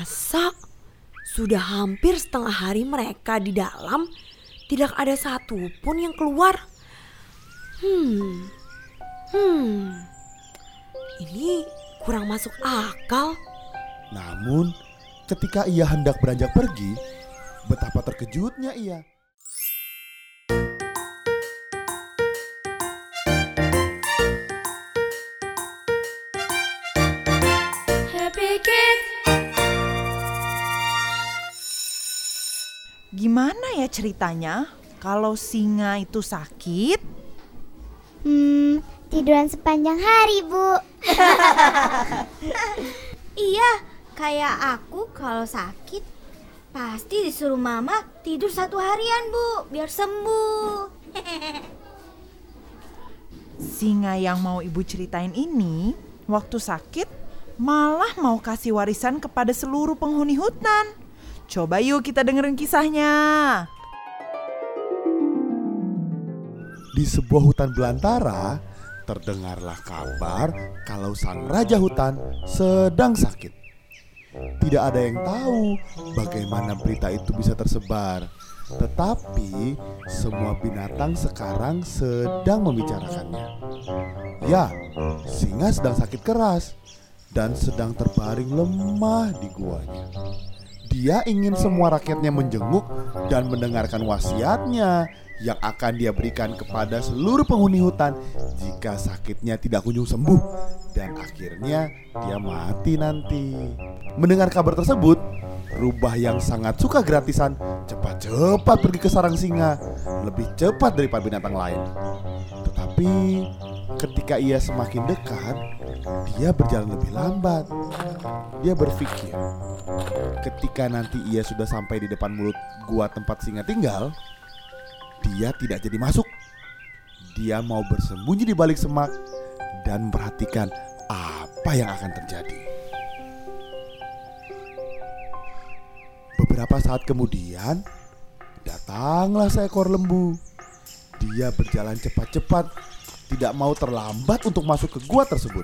Masa sudah hampir setengah hari mereka di dalam tidak ada satupun yang keluar. Hmm, hmm, ini kurang masuk akal. Namun, ketika ia hendak beranjak pergi, betapa terkejutnya ia. Ya ceritanya kalau singa itu sakit? Hmm, tiduran sepanjang hari, Bu. Iya, kayak aku kalau sakit pasti disuruh mama tidur satu harian, Bu, biar sembuh. Singa yang mau ibu ceritain ini waktu sakit malah mau kasih warisan kepada seluruh penghuni hutan. Coba yuk kita dengerin kisahnya. Di sebuah hutan belantara, terdengarlah kabar kalau sang raja hutan sedang sakit. Tidak ada yang tahu bagaimana berita itu bisa tersebar, tetapi semua binatang sekarang sedang membicarakannya. Ya, singa sedang sakit keras dan sedang terbaring lemah di guanya. Dia ingin semua rakyatnya menjenguk dan mendengarkan wasiatnya yang akan dia berikan kepada seluruh penghuni hutan jika sakitnya tidak kunjung sembuh dan akhirnya dia mati nanti. Mendengar kabar tersebut, Rubah yang sangat suka gratisan cepat-cepat pergi ke sarang singa, lebih cepat daripada binatang lain. Tetapi ketika ia semakin dekat, dia berjalan lebih lambat. Dia berpikir, ketika nanti ia sudah sampai di depan mulut gua tempat singa tinggal, dia tidak jadi masuk. Dia mau bersembunyi di balik semak dan memperhatikan apa yang akan terjadi. Beberapa saat kemudian, datanglah seekor lembu. Dia berjalan cepat-cepat, tidak mau terlambat untuk masuk ke gua tersebut.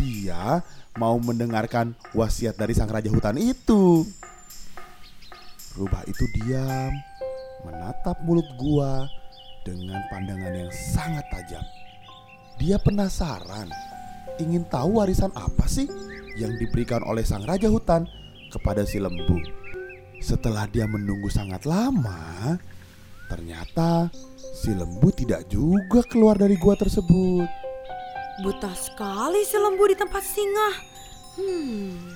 Dia mau mendengarkan wasiat dari sang raja hutan itu. Rubah itu diam, menatap mulut gua dengan pandangan yang sangat tajam. Dia penasaran, ingin tahu warisan apa sih yang diberikan oleh sang raja hutan kepada si lembu. Setelah dia menunggu sangat lama, ternyata si lembu tidak juga keluar dari gua tersebut. Buta sekali si lembu di tempat singa. Hmm,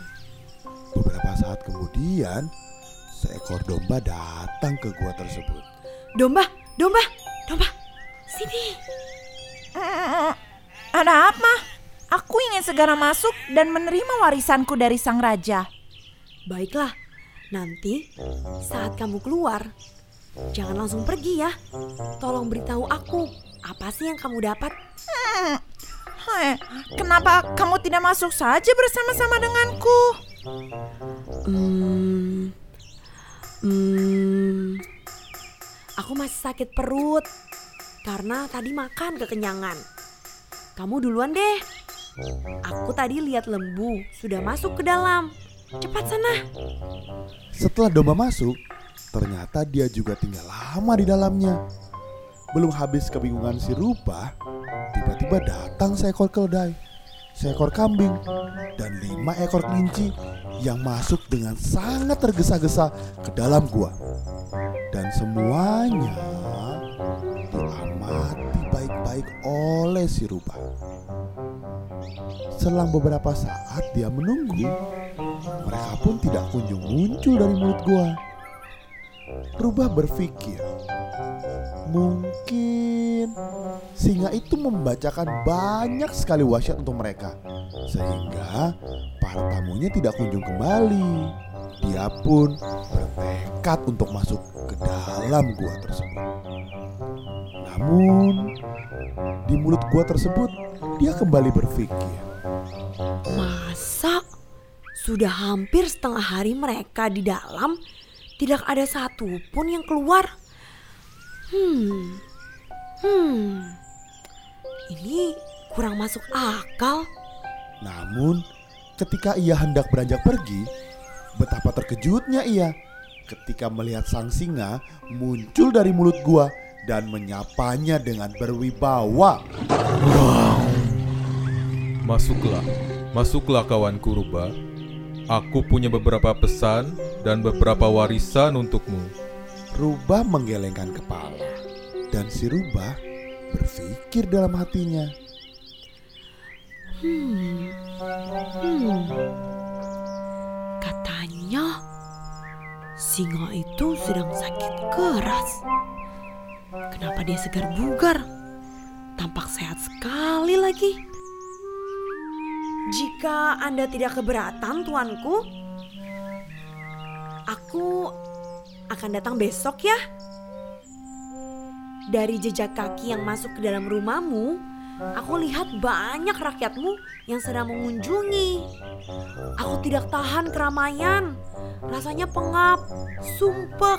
Beberapa saat kemudian, seekor domba datang ke gua tersebut. domba, domba, domba, sini. Eh, ada apa? Aku ingin segera masuk dan menerima warisanku dari sang raja. Baiklah, nanti saat kamu keluar, jangan langsung pergi ya. Tolong beritahu aku, apa sih yang kamu dapat? Hmm, kenapa kamu tidak masuk saja bersama-sama denganku? Hmm, hmm, aku masih sakit perut karena tadi makan kekenyangan. Kamu duluan deh. Aku tadi lihat lembu sudah masuk ke dalam. Cepat sana. Setelah domba masuk, ternyata dia juga tinggal lama di dalamnya. Belum habis kebingungan si Rubah, tiba-tiba datang seekor keledai, seekor kambing, dan lima ekor kelinci yang masuk dengan sangat tergesa-gesa ke dalam gua. Dan semuanya diamati baik-baik oleh si Rubah. Selang beberapa saat dia menunggu, mereka pun tidak kunjung muncul dari mulut gua. Rubah berpikir, mungkin singa itu membacakan banyak sekali wasiat untuk mereka, sehingga para tamunya tidak kunjung kembali. Dia pun bertekad untuk masuk ke dalam gua tersebut. Namun, di mulut gua tersebut, dia kembali berpikir, Masa sudah hampir setengah hari mereka di dalam tidak ada satupun yang keluar? Hmm, hmm, ini kurang masuk akal. Namun, ketika ia hendak beranjak pergi, Betapa terkejutnya ia ketika melihat sang singa muncul dari mulut gua dan menyapanya dengan berwibawa. Masuklah, masuklah kawanku Rubah. Aku punya beberapa pesan dan beberapa warisan untukmu. Rubah menggelengkan kepala dan si Rubah berpikir dalam hatinya. Hmm. Hmm. Katanya singa itu sedang sakit keras. Kenapa dia segar bugar? Tampak sehat sekali lagi. Jika Anda tidak keberatan, tuanku, aku akan datang besok ya. Dari jejak kaki yang masuk ke dalam rumahmu, aku lihat banyak rakyatmu yang sedang mengunjungi. Aku tidak tahan keramaian. Rasanya pengap, sumpek.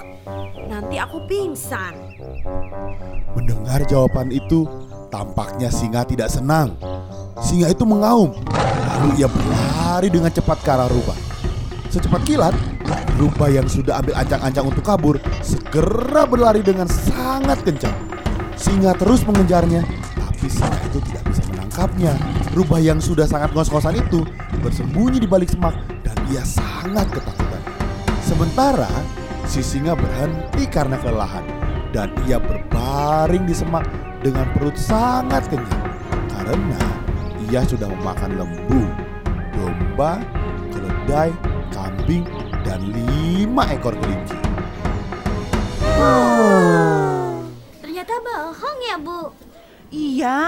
Nanti aku pingsan. Mendengar jawaban itu, tampaknya singa tidak senang. Singa itu mengaum, lalu ia berlari dengan cepat ke arah rubah. Secepat kilat, rubah yang sudah ambil ancang-ancang untuk kabur segera berlari dengan sangat kencang. Singa terus mengejarnya, tapi singa itu tidak bisa menangkapnya. Rubah yang sudah sangat ngos-ngosan itu bersembunyi di balik semak dan ia sangat ketakutan. Sementara si singa berhenti karena kelelahan dan ia berbaring di semak dengan perut sangat kenyang karena ia sudah memakan lembu, domba, keledai, kambing, dan lima ekor kelinci. Ternyata bohong ya, Bu. Iya.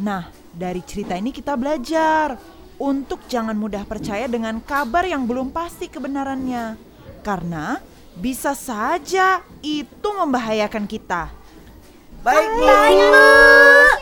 Nah, dari cerita ini kita belajar untuk jangan mudah percaya dengan kabar yang belum pasti kebenarannya. Karena bisa saja itu membahayakan kita. Baik, Bu. Baik, Bu.